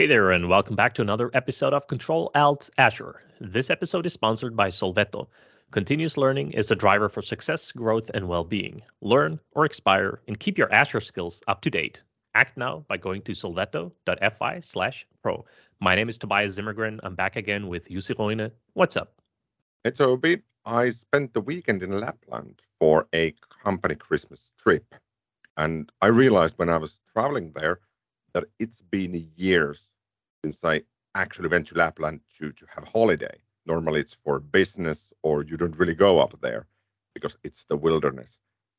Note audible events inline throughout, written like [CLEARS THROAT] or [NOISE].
Hey there, and welcome back to another episode of Control Alt Azure. This episode is sponsored by Sovelto. Continuous learning is the driver for success, growth, and well being. Learn or expire and keep your Azure skills up to date. Act now by going to sovelto.fi slash pro. My name is Tobias Zimmergren. I'm back again with Jussi Roine. What's up? Hey, Toby. I spent the weekend in Lapland for a company Christmas trip. And I realized when I was traveling there that it's been years since I actually went to Lapland to, to have a holiday. Normally it's for business or you don't really go up there because it's the wilderness.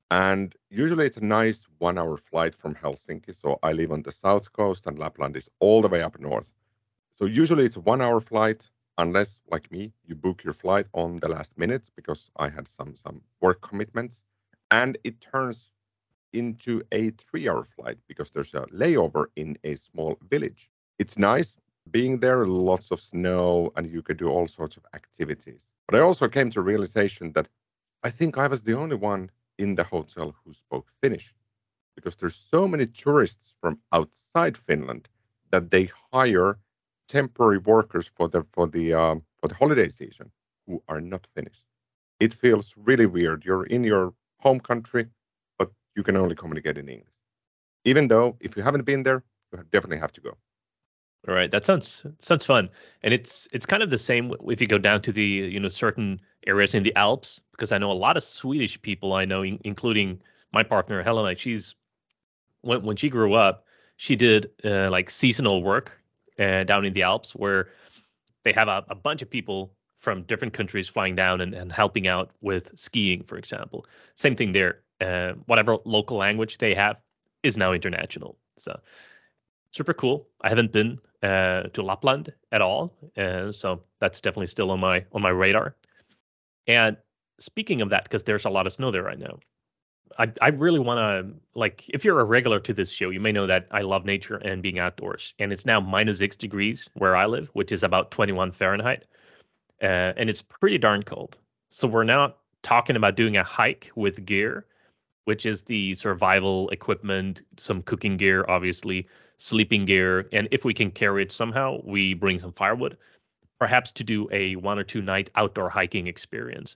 And usually it's a nice one hour flight from Helsinki. So I live on the south coast and Lapland is all the way up north. So usually it's a one hour flight, unless like me, you book your flight on the last minutes because I had some some work commitments. And it turns into a three hour flight because there's a layover in a small village it's nice being there, lots of snow, and you could do all sorts of activities. But I also came to realization that I think I was the only one in the hotel who spoke Finnish because there's so many tourists from outside Finland that they hire temporary workers for the for the um, for the holiday season who are not Finnish. It feels really weird. You're in your home country, you can only communicate in English. Even though if you haven't been there, you definitely have to go. All right, that sounds sounds fun, and it's it's kind of the same if you go down to the you know certain areas in the Alps because I know a lot of Swedish people I know, in, including my partner Helena. She's when when she grew up, she did uh, like seasonal work uh, down in the Alps where they have a, a bunch of people from different countries flying down and, and helping out with skiing, for example. Same thing there. Uh, whatever local language they have is now international. So super cool. I haven't been uh, to Lapland at all, and so that's definitely still on my on my radar. And speaking of that, because there's a lot of snow there right now, I I really want to like if you're a regular to this show, you may know that I love nature and being outdoors. And it's now minus six degrees where I live, which is about 21 Fahrenheit, uh, and it's pretty darn cold. So we're now talking about doing a hike with gear, which is the survival equipment, some cooking gear, obviously, sleeping gear, and if we can carry it somehow, we bring some firewood, perhaps to do a one or two night outdoor hiking experience.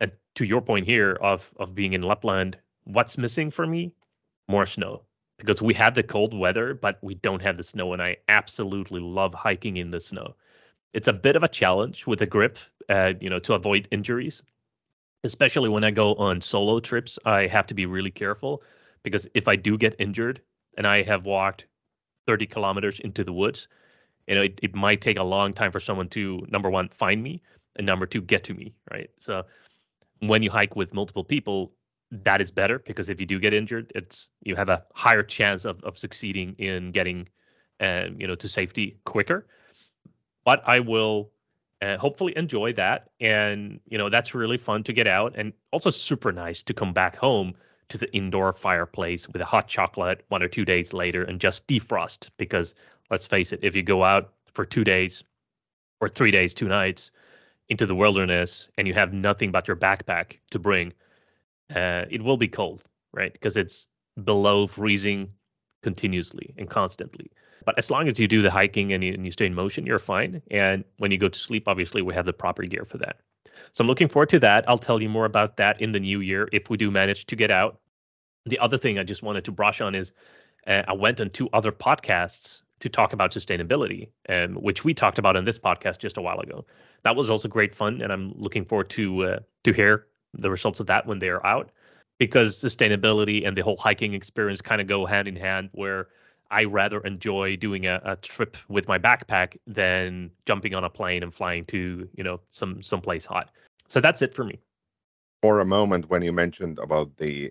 And to your point here of of being in Lapland, what's missing for me? More snow. Because we have the cold weather, but we don't have the snow, and I absolutely love hiking in the snow. It's a bit of a challenge with the grip, uh, you know, to avoid injuries. Especially when I go on solo trips, I have to be really careful because if I do get injured and I have walked 30 kilometers into the woods, you know, it, it might take a long time for someone to number one find me and number two get to me, right? So when you hike with multiple people, that is better because if you do get injured, it's you have a higher chance of of succeeding in getting, uh, you know, to safety quicker. But I will uh, hopefully enjoy that, and you know, that's really fun to get out, and also super nice to come back home to the indoor fireplace with a hot chocolate one or two days later and just defrost. Because let's face it, if you go out for two days or three days, two nights into the wilderness and you have nothing but your backpack to bring, uh, it will be cold, right? Because it's below freezing continuously and constantly. But as long as you do the hiking and you, and you stay in motion, you're fine. And when you go to sleep, obviously, we have the proper gear for that. So I'm looking forward to that. I'll tell you more about that in the new year if we do manage to get out. The other thing I just wanted to brush on is uh, I went on two other podcasts to talk about sustainability, um, which we talked about in this podcast just a while ago. That was also great fun, and I'm looking forward to uh, to hear the results of that when they are out, because sustainability and the whole hiking experience kind of go hand in hand. Where I rather enjoy doing a, a trip with my backpack than jumping on a plane and flying to you know some someplace hot. So that's it for me. For a moment, when you mentioned about the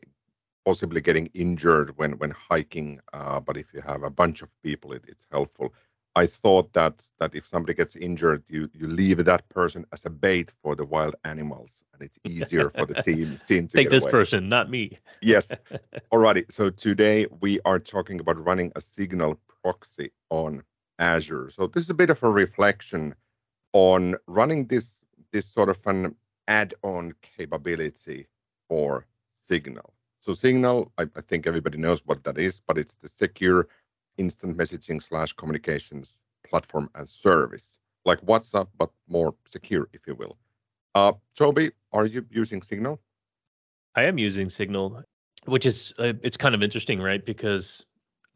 possibly getting injured when when hiking uh, but if you have a bunch of people it, it's helpful i thought that that if somebody gets injured you you leave that person as a bait for the wild animals and it's easier for the team [LAUGHS] team to take this away. person not me. Yes. [LAUGHS] Alrighty so today we are talking about running a signal proxy on azure. So this is a bit of a reflection on running this this sort of an add-on capability for signal. So Signal, I, I, think everybody knows what that is, but it's the secure instant messaging slash communications platform as service, like WhatsApp, but more secure, if you will. Uh, Toby, are you using Signal? I am using Signal, which is uh, it's kind of interesting, right? Because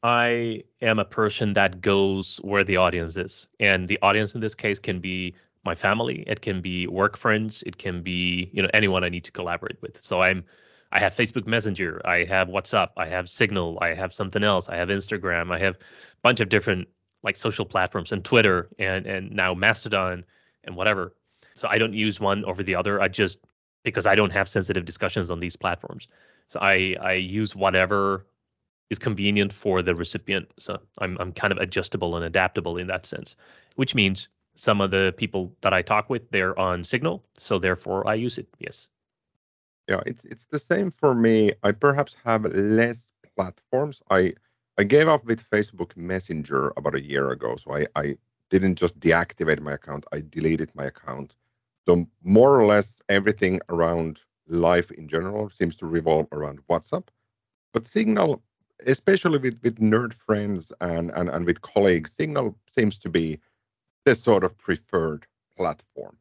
I am a person that goes where the audience is, and the audience in this case can be my family, it can be work friends, it can be you know anyone I need to collaborate with. So I'm I have Facebook Messenger, I have WhatsApp, I have Signal, I have something else, I have Instagram, I have a bunch of different like social platforms and Twitter and and now Mastodon and whatever. So I don't use one over the other. I just because I don't have sensitive discussions on these platforms. So I I use whatever is convenient for the recipient. So I'm I'm kind of adjustable and adaptable in that sense, which means some of the people that I talk with they're on Signal, so therefore I use it. Yes. Yeah, it's it's the same for me. I perhaps have less platforms. I I gave up with Facebook Messenger about a year ago, so I, I didn't just deactivate my account, I deleted my account. So more or less everything around life in general seems to revolve around WhatsApp. But Signal, especially with, with nerd friends and, and, and with colleagues, Signal seems to be the sort of preferred platform.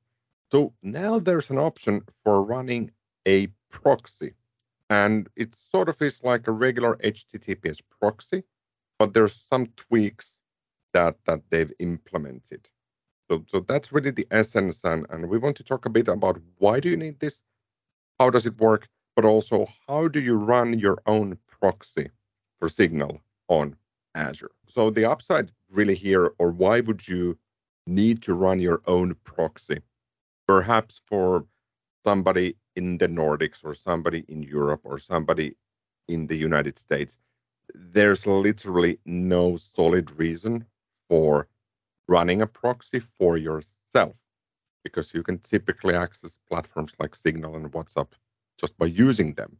So now there's an option for running a proxy and it sort of is like a regular HTTPS proxy, but there's some tweaks that that they've implemented. So, so that's really the essence, and, and we want to talk a bit about why do you need this, how does it work, but also how do you run your own proxy for Signal on Azure. So the upside really here, or why would you need to run your own proxy? Perhaps for somebody in the Nordics or somebody in Europe or somebody in the United States, there's literally no solid reason for running a proxy for yourself because you can typically access platforms like Signal and WhatsApp just by using them.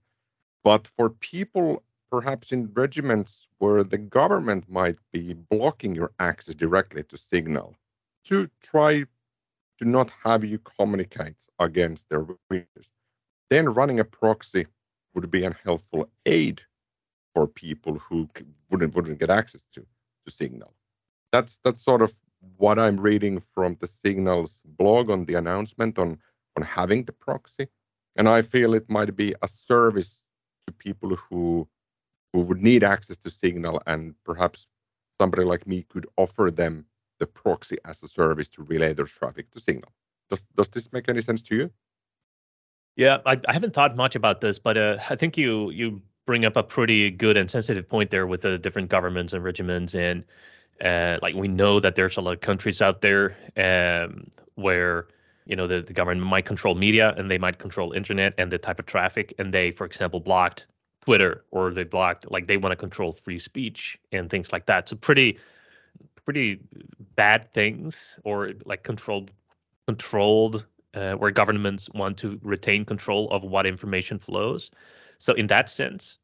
But for people perhaps in regiments where the government might be blocking your access directly to Signal to try to not have you communicate against their wishes, then running a proxy would be a helpful aid for people who wouldn't wouldn't get access to to Signal. That's that's sort of what I'm reading from the Signal's blog on the announcement on on having the proxy, and I feel it might be a service to people who who would need access to Signal, and perhaps somebody like me could offer them the proxy as a service to relay their traffic to Signal. Does does this make any sense to you? Yeah, I, I haven't thought much about this, but uh, I think you you bring up a pretty good and sensitive point there with the different governments and regiments, and uh, like we know that there's a lot of countries out there um, where you know the, the government might control media and they might control internet and the type of traffic, and they, for example, blocked Twitter or they blocked like they want to control free speech and things like that. So pretty pretty bad things or like controlled controlled uh, where governments want to retain control of what information flows. So in that sense,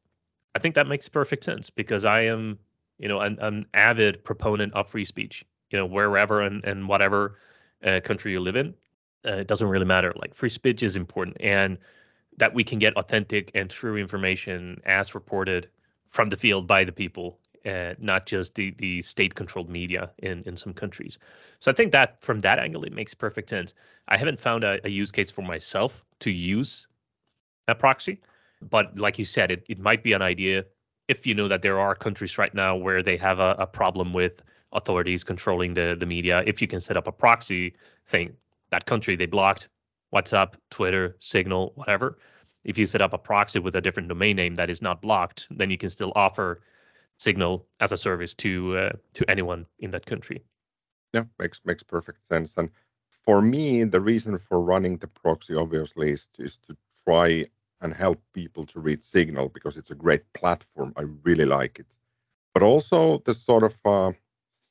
I think that makes perfect sense because I am, you know, an, an avid proponent of free speech. You know, wherever and, and whatever uh, country you live in, uh, it doesn't really matter. Like free speech is important, and that we can get authentic and true information as reported from the field by the people uh, not just the the state controlled media in in some countries. So I think that from that angle it makes perfect sense. I haven't found a, a use case for myself to use a proxy, but like you said, it, it might be an idea if you know that there are countries right now where they have a, a problem with authorities controlling the the media. If you can set up a proxy thing, that country they blocked WhatsApp, Twitter, Signal, whatever. If you set up a proxy with a different domain name that is not blocked, then you can still offer Signal as a service to uh, to anyone in that country. Yeah, makes makes perfect sense. And for me, the reason for running the proxy obviously is to, is to try and help people to read Signal because it's a great platform. I really like it. But also the sort of uh,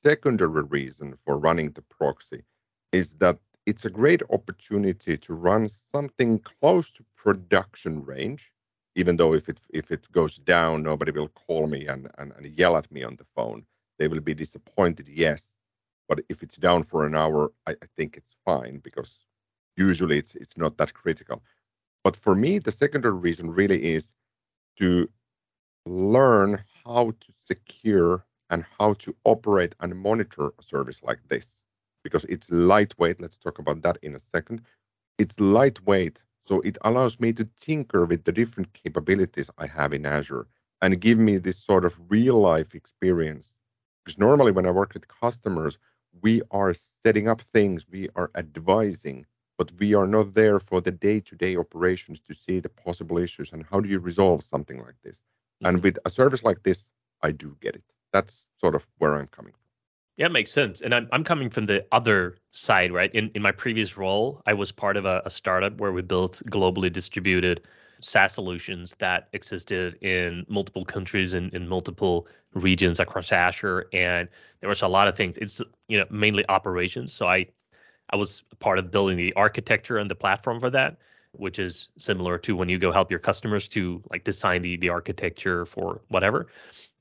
secondary reason for running the proxy is that it's a great opportunity to run something close to production range even though if it if it goes down, nobody will call me and, and, and yell at me on the phone. They will be disappointed, yes. But if it's down for an hour, I, I think it's fine because usually it's it's not that critical. But for me, the secondary reason really is to learn how to secure and how to operate and monitor a service like this because it's lightweight. Let's talk about that in a second. It's lightweight, so it allows me to tinker with the different capabilities I have in Azure and give me this sort of real life experience. Because normally, when I work with customers, we are setting up things, we are advising, but we are not there for the day to day operations to see the possible issues and how do you resolve something like this. Mm-hmm. And with a service like this, I do get it. That's sort of where I'm coming from. Yeah, it makes sense. And I'm, I'm coming from the other side, right? In, in my previous role, I was part of a, a startup where we built globally distributed SaaS solutions that existed in multiple countries and in multiple regions across Azure. And there was a lot of things. It's you know mainly operations. So I I was part of building the architecture and the platform for that, which is similar to when you go help your customers to like design the the architecture for whatever.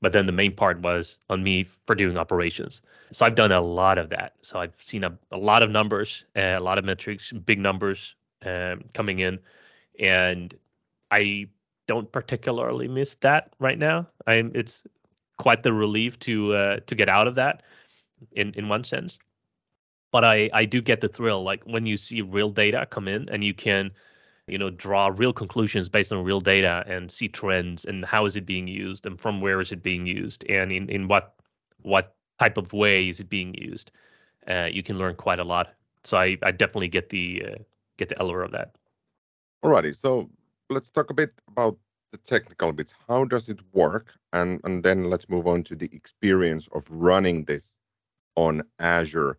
But then the main part was on me for doing operations. So I've done a lot of that. So I've seen a, a lot of numbers, uh, a lot of metrics, big numbers um, coming in, and I don't particularly miss that right now. I'm it's quite the relief to uh, to get out of that in in one sense but I I do get the thrill like when you see real data come in and you can you know draw real conclusions based on real data and see trends and how is it being used and from where is it being used and in in what what type of way is it being used. Uh, you can learn quite a lot. So I I definitely get the uh, get the allure of that. Alrighty so let's talk a bit about the technical bits. How does it work? And and then let's move on to the experience of running this on Azure.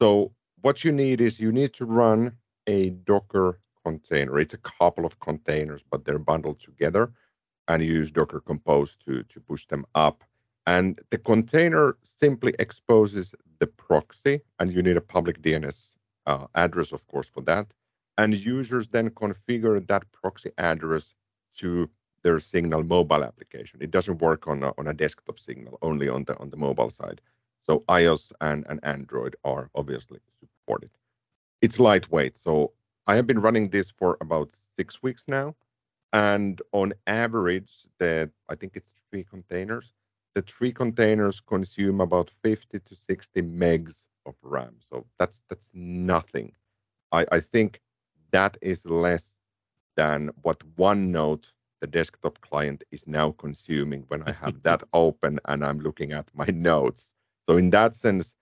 So what you need is you need to run a Docker container. It's a couple of containers, but they're bundled together, and you use Docker Compose to to push them up. And the container simply exposes the proxy, and you need a public DNS uh, address, of course, for that. And users then configure that proxy address to their Signal mobile application. It doesn't work on a, on a desktop Signal, only on the on the mobile side. So iOS and, and Android are obviously supported. It's lightweight. So I have been running this for about six weeks now. And on average, the I think it's three containers. The three containers consume about 50 to 60 megs of RAM. So that's that's nothing. I, I think that is less than what OneNote, the desktop client, is now consuming when I have that [LAUGHS] open and I'm looking at my notes. So in that sense,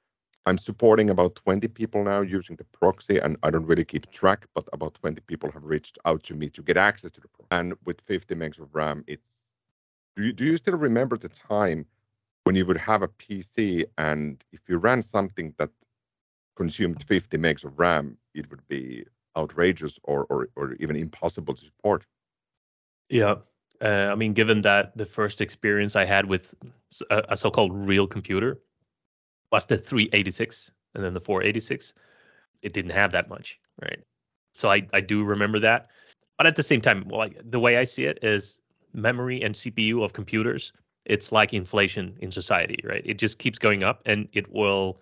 I'm supporting about 20 people now using the proxy, and I don't really keep track, but about 20 people have reached out to me to get access to the proxy. And with 50 megs of RAM, it's do you, do you still remember the time when you would have a PC and if you ran something that consumed 50 megs of RAM, it would be outrageous or or, or even impossible to support? Yeah. Uh, I mean, given that the first experience I had with a, a so-called real computer was the 386 and then the 486 it didn't have that much right? So i i do remember that. But at the same time well, the way i see it is memory and cpu of computers it's like inflation in society right? It just keeps going up and it will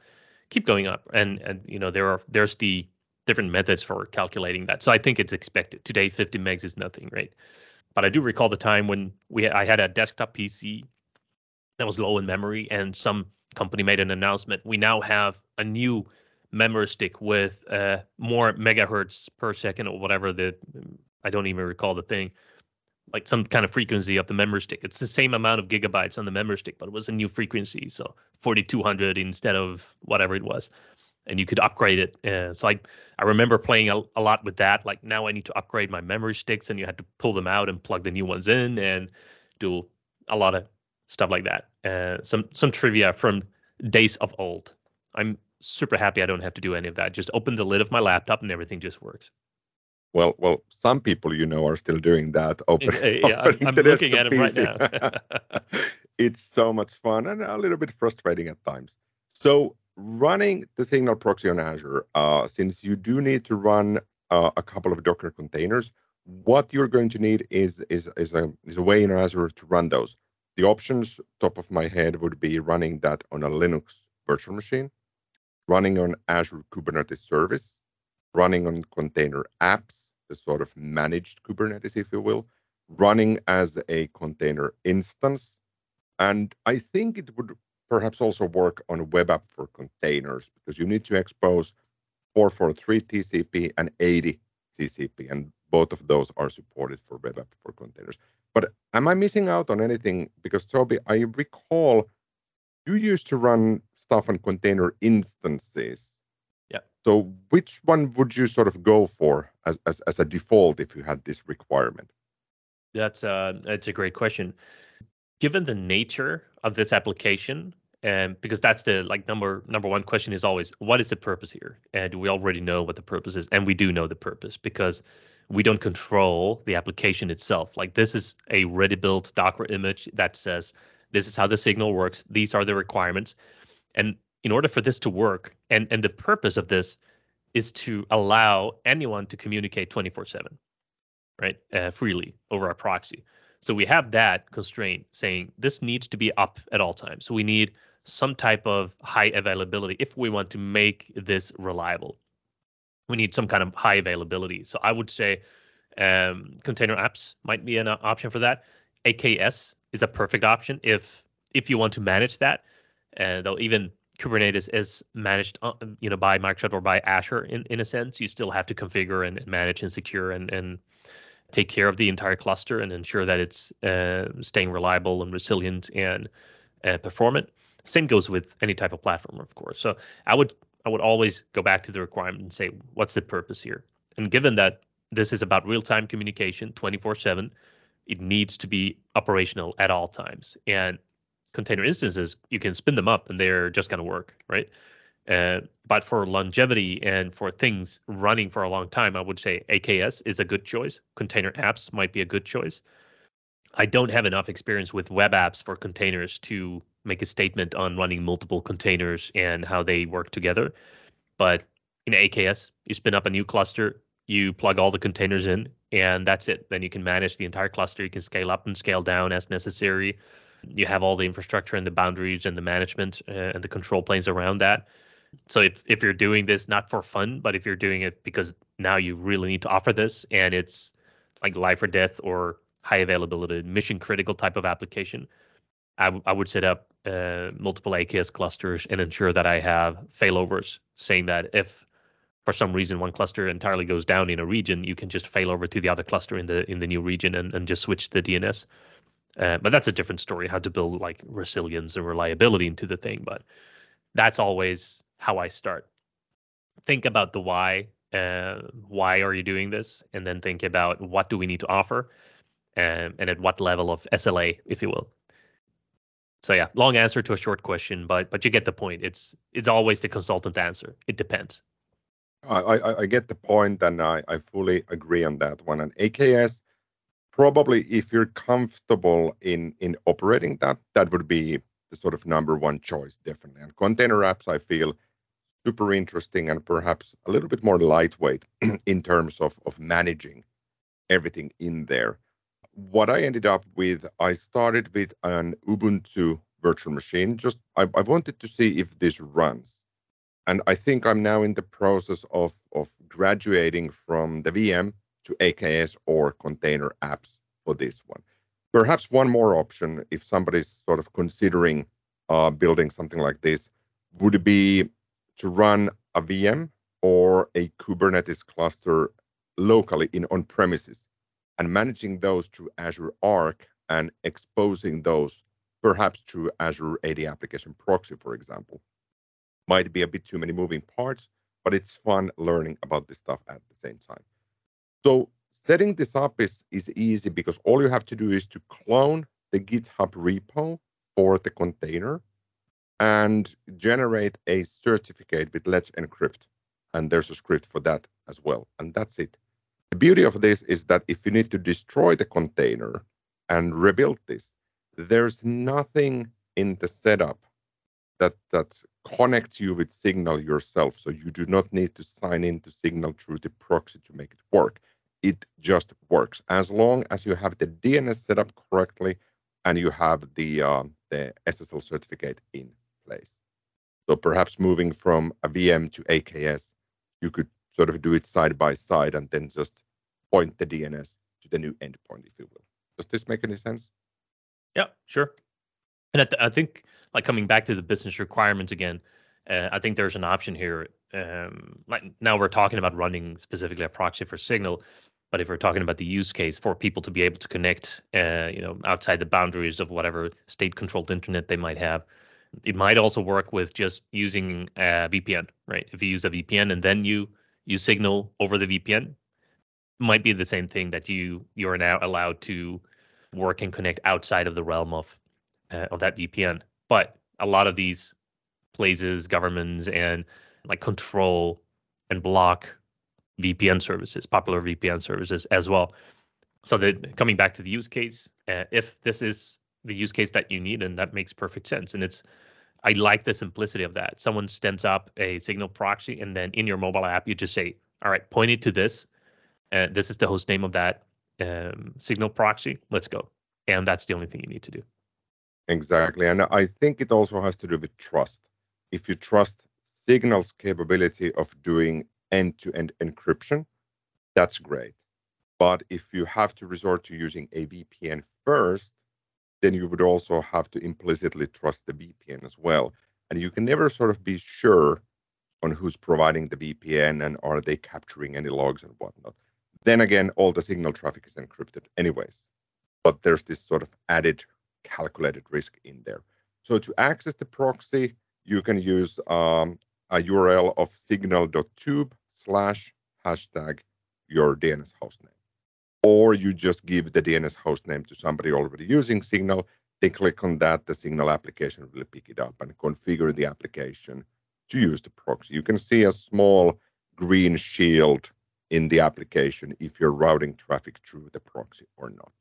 keep going up. And and you know there are there's the different methods for calculating that. So i think it's expected. Today 50 megs is nothing right? But i do recall the time when we i had a desktop pc that was low in memory and some company made an announcement. We now have a new memory stick with uh, more megahertz per second or whatever the I don't even recall the thing, like some kind of frequency of the memory stick. It's the same amount of gigabytes on the memory stick, but it was a new frequency, so 4200 instead of whatever it was, and you could upgrade it. Uh, so I I remember playing a, a lot with that. Like now I need to upgrade my memory sticks, and you had to pull them out and plug the new ones in and do a lot of stuff like that. Uh, some some trivia from days of old. I'm super happy I don't have to do any of that. Just open the lid of my laptop and everything just works. Well, well, some people you know are still doing that. Open, yeah, I'm, I'm looking at it right now. [LAUGHS] it's so much fun and a little bit frustrating at times. So, running the Signal proxy on Azure, uh, since you do need to run uh, a couple of Docker containers, what you're going to need is is is a is a way in Azure to run those. The options, top of my head, would be running that on a Linux virtual machine, running on Azure Kubernetes service, running on container apps, the sort of managed Kubernetes, if you will, running as a container instance. And I think it would perhaps also work on web app for containers because you need to expose 443 TCP and 80 TCP, and both of those are supported for web app for containers. But am I missing out on anything? Because Toby, I recall you used to run stuff on container instances. Yeah. So which one would you sort of go for as, as, as a default if you had this requirement? That's uh that's a great question. Given the nature of this application, and because that's the like number number one question is always what is the purpose here? And we already know what the purpose is, and we do know the purpose because we don't control the application itself. Like this is a ready built Docker image that says this is how the signal works. These are the requirements. And in order for this to work, and, and the purpose of this is to allow anyone to communicate 24 7, right? Uh, freely over a proxy. So we have that constraint saying this needs to be up at all times. So we need some type of high availability if we want to make this reliable. We need some kind of high availability. So I would say um, container apps might be an option for that. AKS is a perfect option if if you want to manage that. And though even Kubernetes is managed, uh, you know, by Microsoft or by Azure in, in a sense, you still have to configure and, manage and secure and, and take care of the entire cluster and ensure that it's uh, staying reliable and resilient and uh, performant. Same goes with any type of platform, of course. So I would I would always go back to the requirement and say, what's the purpose here? And given that this is about real time communication 24 7, it needs to be operational at all times. And container instances, you can spin them up and they're just going to work, right? Uh, but for longevity and for things running for a long time, I would say AKS is a good choice. Container apps might be a good choice. I don't have enough experience with web apps for containers to make a statement on running multiple containers and how they work together. But in AKS, you spin up a new cluster, you plug all the containers in, and that's it. Then you can manage the entire cluster. You can scale up and scale down as necessary. You have all the infrastructure and the boundaries and the management uh, and the control planes around that. So if if you're doing this not for fun, but if you're doing it because now you really need to offer this and it's like life or death or high availability, mission critical type of application, I, w- I would set up uh, multiple AKS clusters and ensure that I have failovers saying that if for some reason one cluster entirely goes down in a region, you can just fail over to the other cluster in the in the new region and, and just switch the DNS. Uh, but that's a different story, how to build like resilience and reliability into the thing. But that's always how I start. Think about the why. Uh, why are you doing this? And then think about what do we need to offer, um, and at what level of SLA, if you will. So yeah, long answer to a short question, but but you get the point. It's it's always the consultant answer. It depends. I, I, I get the point, and I, I fully agree on that one. And AKS, probably if you're comfortable in in operating that, that would be the sort of number one choice, definitely. And container apps, I feel super interesting and perhaps a little bit more lightweight [CLEARS THROAT] in terms of of managing everything in there. What I ended up with, I started with an Ubuntu virtual machine. Just I, I wanted to see if this runs and I think I'm now in the process of of graduating from the VM to AKS or container apps for this one. Perhaps one more option, if somebody's sort of considering uh, building something like this, would be to run a VM or a Kubernetes cluster locally in on premises and managing those through Azure Arc and exposing those perhaps through Azure AD Application Proxy, for example might be a bit too many moving parts, but it's fun learning about this stuff at the same time. So setting this up is, is easy because all you have to do is to clone the GitHub repo for the container and generate a certificate with Let's Encrypt. And there's a script for that as well. And that's it. The beauty of this is that if you need to destroy the container and rebuild this, there's nothing in the setup that that connects you with Signal yourself. So you do not need to sign into Signal through the proxy to make it work. It just works as long as you have the DNS set up correctly and you have the uh, the SSL certificate in place. So perhaps moving from a VM to AKS, you could sort of do it side by side and then just point the DNS to the new endpoint, if you will. Does this make any sense? Yeah, sure. And I, I think, like coming back to the business requirements again, uh, I think there's an option here. Um, like now we're talking about running specifically a proxy for Signal, but if we're talking about the use case for people to be able to connect, uh, you know, outside the boundaries of whatever state-controlled internet they might have, it might also work with just using a VPN, right? If you use a VPN and then you use Signal over the VPN, might be the same thing that you you are now allowed to work and connect outside of the realm of uh, of that VPN. But a lot of these places, governments, and like control and block VPN services, popular VPN services as well. So that coming back to the use case, uh, if this is the use case that you need, and that makes perfect sense. And it's I like the simplicity of that. Someone stands up a Signal proxy, and then in your mobile app, you just say, "All right, point it to this. Uh, this is the host name of that um, Signal proxy. Let's go." And that's the only thing you need to do. Exactly, and I think it also has to do with trust. If you trust Signal's capability of doing end-to-end encryption, that's great. But if you have to resort to using a VPN first, then you would also have to implicitly trust the VPN as well. And you can never sort of be sure on who's providing the VPN and are they capturing any logs and whatnot. Then again, all the signal traffic is encrypted anyways. But there's this sort of added calculated risk in there. So to access the proxy, you can use um, a URL of signal.tube slash hashtag your DNS hostname or you just give the DNS hostname to somebody already using Signal. They click on that, the Signal application will pick it up and configure the application to use the proxy. You can see a small green shield in the application if you're routing traffic through the proxy or not.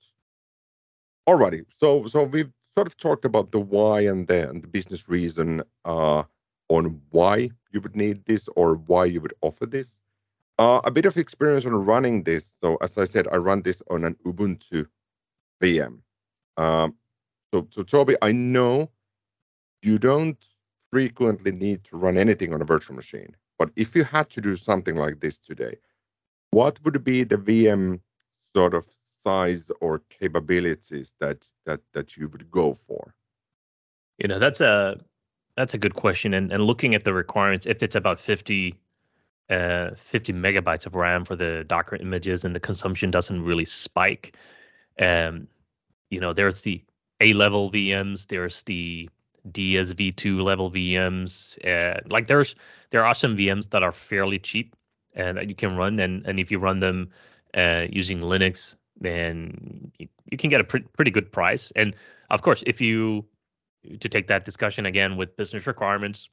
Alrighty, so so we've sort of talked about the why and the, and the business reason uh, on why you would need this or why you would offer this. Uh, a bit of experience on running this. So as I said, I run this on an Ubuntu VM. Um, so, so Toby, I know you don't frequently need to run anything on a virtual machine, but if you had to do something like this today, what would be the VM sort of size or capabilities that that that you would go for? You know, that's a that's a good question. And and looking at the requirements, if it's about 50 uh, 50 megabytes of RAM for the Docker images, and the consumption doesn't really spike. Um, you know, there's the A level VMs, there's the DSV2 level VMs. Uh, like there's there are some VMs that are fairly cheap and that you can run, and and if you run them uh, using Linux, then you, you can get a pre- pretty good price. And of course, if you to take that discussion again with business requirements,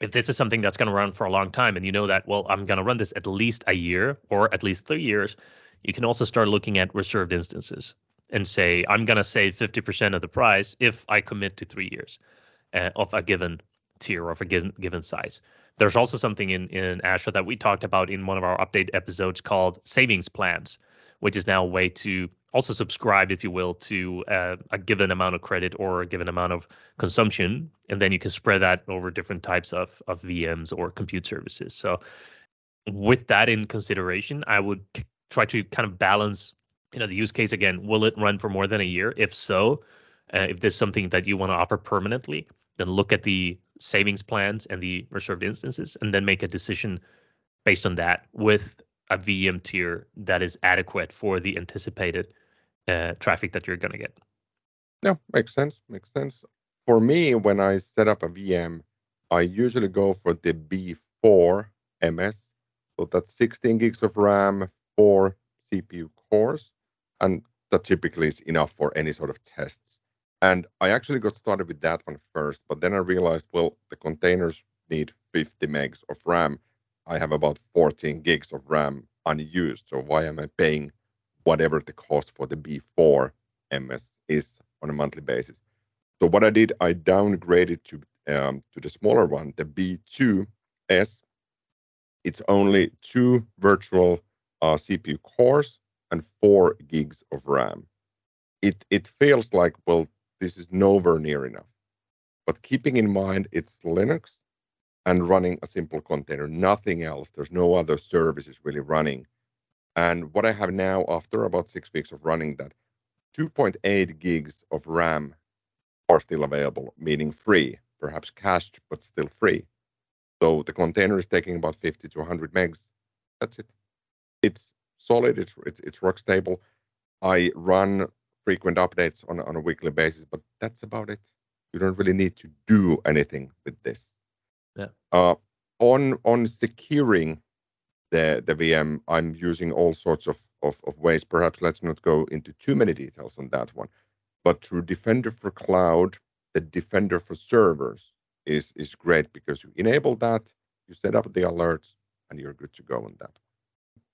if this is something that's going to run for a long time and you know that well i'm going to run this at least a year or at least three years you can also start looking at reserved instances and say i'm going to save 50% of the price if i commit to three years uh, of a given tier or of a given, given size. There's also something in, in azure that we talked about in one of our update episodes called savings plans which is now a way to also subscribe, if you will, to uh, a given amount of credit or a given amount of consumption, and then you can spread that over different types of of VMs or compute services. So, with that in consideration, I would try to kind of balance, you know, the use case again. Will it run for more than a year? If so, uh, if there's something that you want to offer permanently, then look at the savings plans and the reserved instances, and then make a decision based on that with a VM tier that is adequate for the anticipated uh, traffic that you're going to get. Yeah, makes sense. Makes sense. For me, when I set up a VM, I usually go for the B4 MS. So that's 16 gigs of RAM, four CPU cores, and that typically is enough for any sort of tests. And I actually got started with that one first, but then I realized, well, the containers need 50 megs of RAM. I have about 14 gigs of RAM unused. So why am I paying whatever the cost for the B4 MS is on a monthly basis? So what I did, I downgraded to um, to the smaller one, the B2S. It's only two virtual uh, CPU cores and four gigs of RAM. It it feels like well, this is nowhere near enough. But keeping in mind it's Linux, and running a simple container, nothing else. There's no other services really running. And what I have now, after about six weeks of running that, 2.8 gigs of RAM are still available, meaning free, perhaps cached, but still free. So the container is taking about 50 to 100 megs. That's it. It's solid. It's it's, it's rock stable. I run frequent updates on on a weekly basis, but that's about it. You don't really need to do anything with this. Yeah. Uh, on on securing the the VM, I'm using all sorts of, of of ways. Perhaps let's not go into too many details on that one. But through Defender for Cloud, the Defender for Servers is is great because you enable that, you set up the alerts, and you're good to go on that.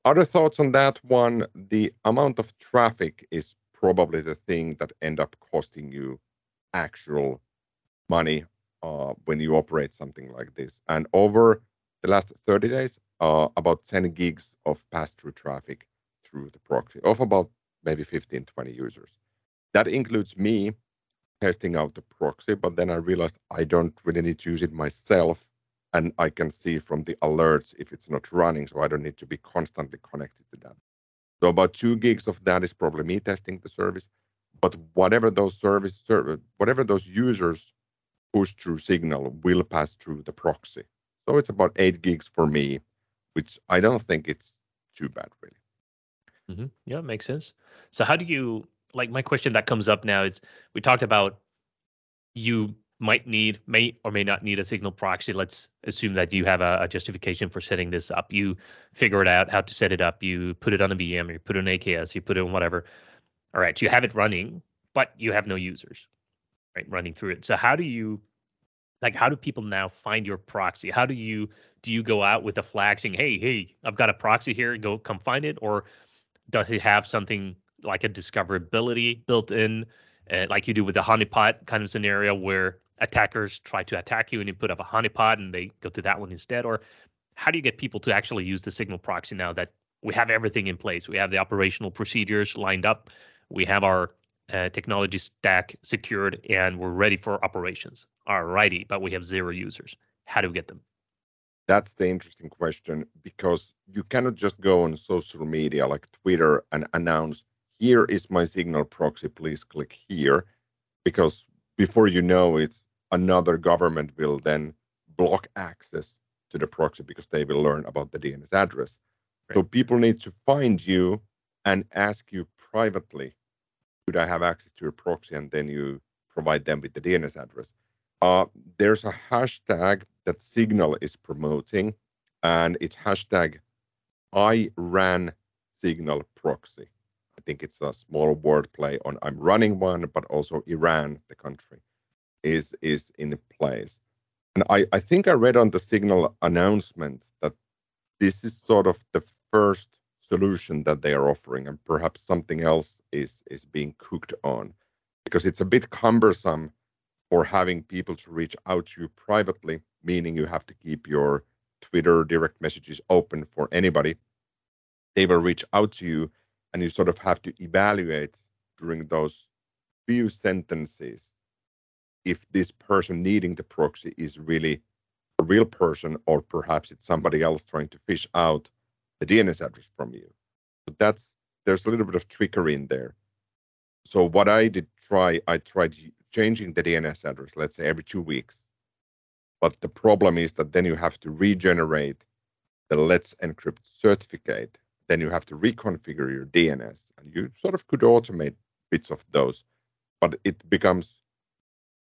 Other thoughts on that one? The amount of traffic is probably the thing that end up costing you actual money uh, when you operate something like this. And over the last 30 days, uh, about 10 gigs of pass-through traffic through the proxy of about maybe 15, 20 users. That includes me testing out the proxy, but then I realized I don't really need to use it myself. And I can see from the alerts if it's not running, so I don't need to be constantly connected to that. So about two gigs of that is probably me testing the service. But whatever those service, whatever those users push through Signal will pass through the proxy. So it's about eight gigs for me, which I don't think it's too bad really. Mm-hmm. Yeah, makes sense. So how do you like my question that comes up now is we talked about you might need may or may not need a signal proxy let's assume that you have a, a, justification for setting this up you figure it out how to set it up you put it on a vm you put it on aks you put it on whatever all right you have it running but you have no users right running through it so how do you like how do people now find your proxy how do you do you go out with a flag saying hey hey i've got a proxy here go come find it or does it have something like a discoverability built in, uh, like you do with the honeypot kind of scenario where attackers try to attack you and you put up a honeypot and they go to that one instead? Or how do you get people to actually use the signal proxy now that we have everything in place? We have the operational procedures lined up, we have our uh, technology stack secured, and we're ready for operations. Alrighty, but we have zero users. How do we get them? That's the interesting question because you cannot just go on social media like Twitter and announce here is my signal proxy, please click here. Because before you know it, another government will then block access to the proxy because they will learn about the DNS address. Right. So people need to find you and ask you privately, could I have access to your proxy? And then you provide them with the DNS address. Uh, there's a hashtag that Signal is promoting, and it's hashtag I ran Signal proxy I think it's a small wordplay on I'm running one, but also Iran, the country, is is in place. And I, I think I read on the Signal announcement that this is sort of the first solution that they are offering, and perhaps something else is is being cooked on, because it's a bit cumbersome for having people to reach out to you privately, meaning you have to keep your Twitter direct messages open for anybody. They will reach out to you and you sort of have to evaluate during those few sentences if this person needing the proxy is really a real person or perhaps it's somebody else trying to fish out the DNS address from you. But that's there's a little bit of trickery in there. So what I did try, I tried changing the DNS address, let's say every two weeks. But the problem is that then you have to regenerate the Let's Encrypt certificate then you have to reconfigure your DNS, and you sort of could automate bits of those, but it becomes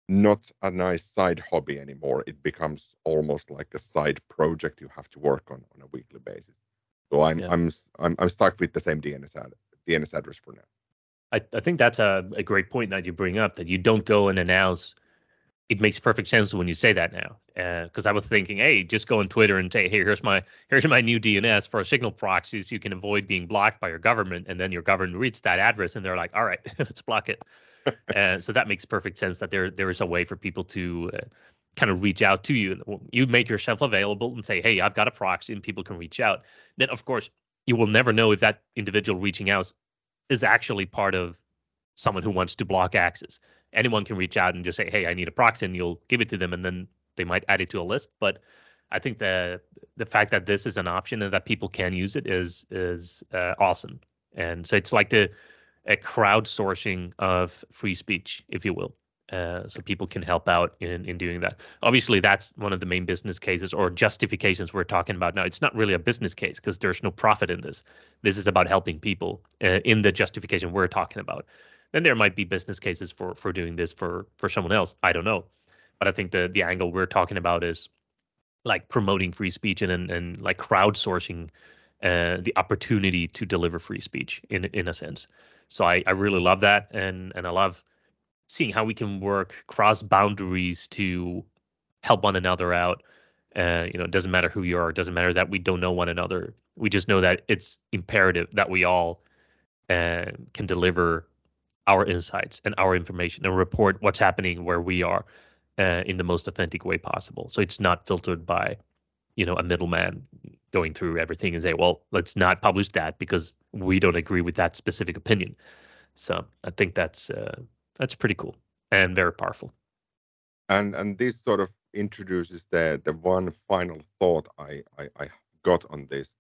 not a nice side hobby anymore. It becomes almost like a side project you have to work on on a weekly basis. So I'm yeah. I'm, I'm I'm stuck with the same DNS ad, DNS address for now. I, I think that's a, a great point that you bring up that you don't go and announce it makes perfect sense when you say that now. Because uh, I was thinking, hey, just go on Twitter and say, hey, here's my here's my new DNS for signal proxies. You can avoid being blocked by your government, and then your government reads that address, and they're like, all right, [LAUGHS] let's block it. [LAUGHS] uh, so that makes perfect sense that there there is a way for people to uh, kind of reach out to you. You make yourself available and say, hey, I've got a proxy, and people can reach out. Then, of course, you will never know if that individual reaching out is actually part of someone who wants to block access anyone can reach out and just say, "Hey, I need a proxy," and you'll give it to them, and then they might add it to a list. But I think the the fact that this is an option and that people can use it is is uh, awesome. And so it's like the a crowdsourcing of free speech, if you will. Uh, so people can help out in, in doing that. Obviously, that's one of the main business cases or justifications we're talking about now. It's not really a business case because there's no profit in this. This is about helping people uh, in the justification we're talking about. Then there might be business cases for for doing this for for someone else. I don't know, but I think the the angle we're talking about is like promoting free speech and and, and like crowdsourcing uh, the opportunity to deliver free speech in in a sense. So I, I really love that and and I love seeing how we can work cross boundaries to help one another out. Uh, you know, it doesn't matter who you are. It doesn't matter that we don't know one another. We just know that it's imperative that we all uh, can deliver our insights and our information and report what's happening where we are uh, in the most authentic way possible. So it's not filtered by, you know, a middleman going through everything and say, well, let's not publish that because we don't agree with that specific opinion. So I think that's uh, that's pretty cool and very powerful. And and this sort of introduces the the one final thought I I, I got on this.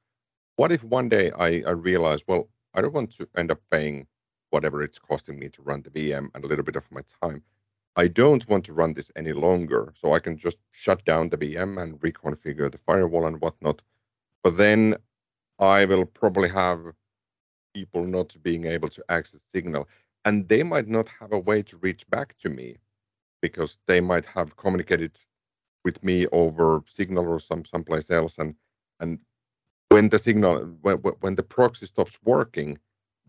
What if one day I, I realize, well, I don't want to end up paying whatever it's costing me to run the VM and a little bit of my time. I don't want to run this any longer, so I can just shut down the VM and reconfigure the firewall and whatnot. But then I will probably have people not being able to access Signal and they might not have a way to reach back to me because they might have communicated with me over signal or some someplace else. And and when the signal when, when the proxy stops working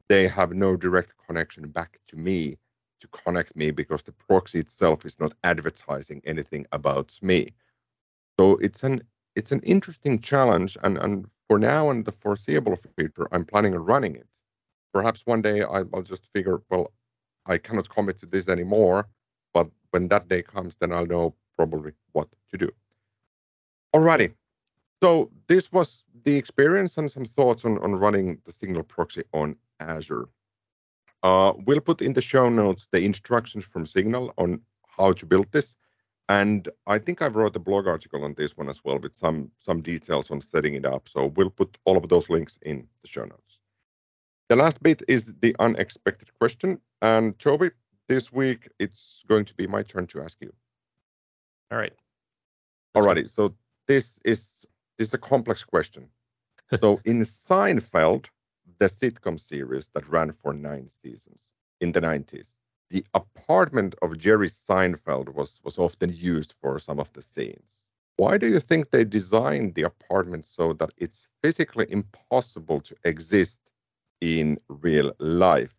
they have no direct connection back to me to connect me because the proxy itself is not advertising anything about me. So it's an it's an interesting challenge. And and for now and the foreseeable future i'm planning on running it perhaps one day I'll just figure, well, I cannot commit to this anymore. But when that day comes, then I'll know probably what to do. Alrighty. So this was the experience and some thoughts on, on running the Signal proxy on Azure. Uh, we'll put in the show notes the instructions from Signal on how to build this. And I think I've wrote a blog article on this one as well with some some details on setting it up. So we'll put all of those links in the show notes. The last bit is the unexpected question. And Toby, this week it's going to be my turn to ask you. All right. Alrighty. So this is this is a complex question. [LAUGHS] so in Seinfeld, the sitcom series that ran for nine seasons in the 90s, the apartment of Jerry Seinfeld was was often used for some of the scenes. Why do you think they designed the apartment so that it's physically impossible to exist in real life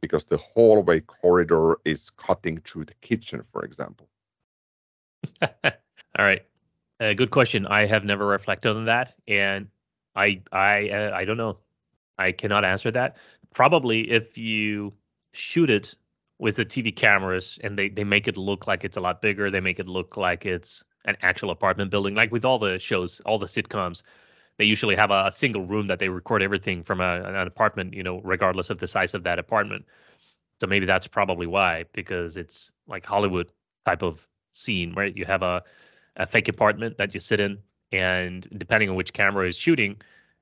because the hallway corridor is cutting through the kitchen, for example? [LAUGHS] All right, uh, good question. I have never reflected on that, and I I uh, I don't know. I cannot answer that. Probably if you shoot it with the TV cameras and they they make it look like it's a lot bigger, they make it look like it's an actual apartment building, like with all the shows, all the sitcoms they usually have a, a single room that they record everything from a, an apartment, you know, regardless of the size of that apartment. So maybe that's probably why, because it's like Hollywood type of scene, right? You have a, a fake apartment that you sit in, and depending on which camera is shooting,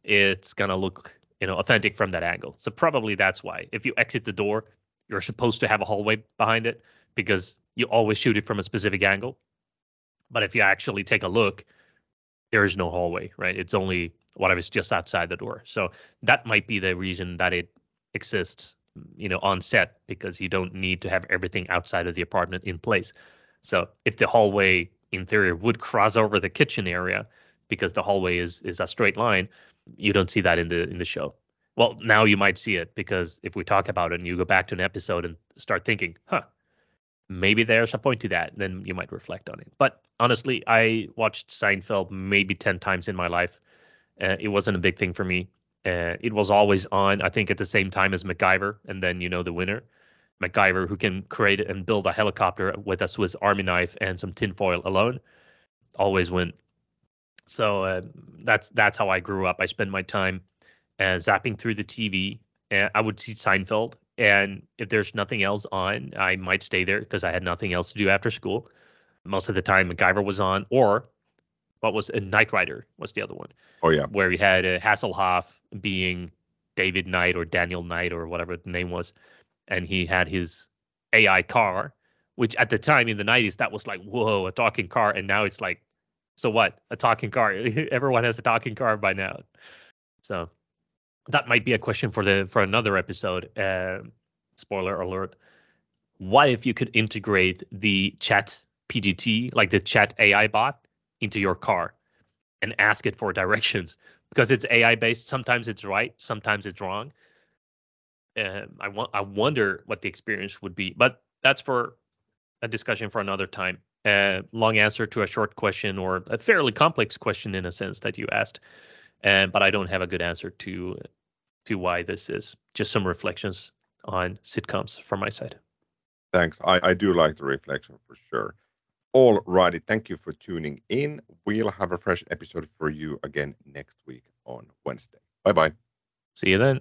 it's gonna look, you know, authentic from that angle. So probably that's why. If you exit the door, you're supposed to have a hallway behind it because you always shoot it from a specific angle. But if you actually take a look, there is no hallway, right? It's only whatever's just outside the door. So that might be the reason that it exists, you know, on set because you don't need to have everything outside of the apartment in place. So if the hallway interior would cross over the kitchen area because the hallway is is a straight line, you don't see that in the in the show. Well, now you might see it because if we talk about it and you go back to an episode and start thinking, huh, maybe there's a point to that, then you might reflect on it. But honestly, I watched Seinfeld maybe 10 times in my life. Uh, it wasn't a big thing for me. Uh, it was always on, I think, at the same time as MacGyver, and then you know the winner. MacGyver, who can create and build a helicopter with a Swiss Army knife and some tinfoil alone, always win. So uh, that's that's how I grew up. I spent my time uh, zapping through the TV. And I would see Seinfeld, and if there's nothing else on, I might stay there because I had nothing else to do after school. Most of the time, MacGyver was on, or what was a Knight Rider was the other one. Oh yeah, where you had uh, Hasselhoff being David Knight or Daniel Knight or whatever the name was, and he had his AI car, which at the time in the 90s that was like whoa a talking car and now it's like so what a talking car [LAUGHS] everyone has a talking car by now so that might be a question for the for another episode uh, spoiler alert. What if you could integrate the chat pgt like the chat ai bot into your car and ask it for [LAUGHS] directions? Because it's ai based. Sometimes it's right sometimes it's wrong. Uh, I want I wonder what the experience would be, but that's for a discussion for another time. Uh, long answer to a short question or a fairly complex question in a sense that you asked, uh, but I don't have a good answer to to why this is. Just some reflections on sitcoms from my side. Thanks. I, I do like the reflection for sure. All righty. Thank you for tuning in. We'll have a fresh episode for you again next week on Wednesday. Bye bye. See you then.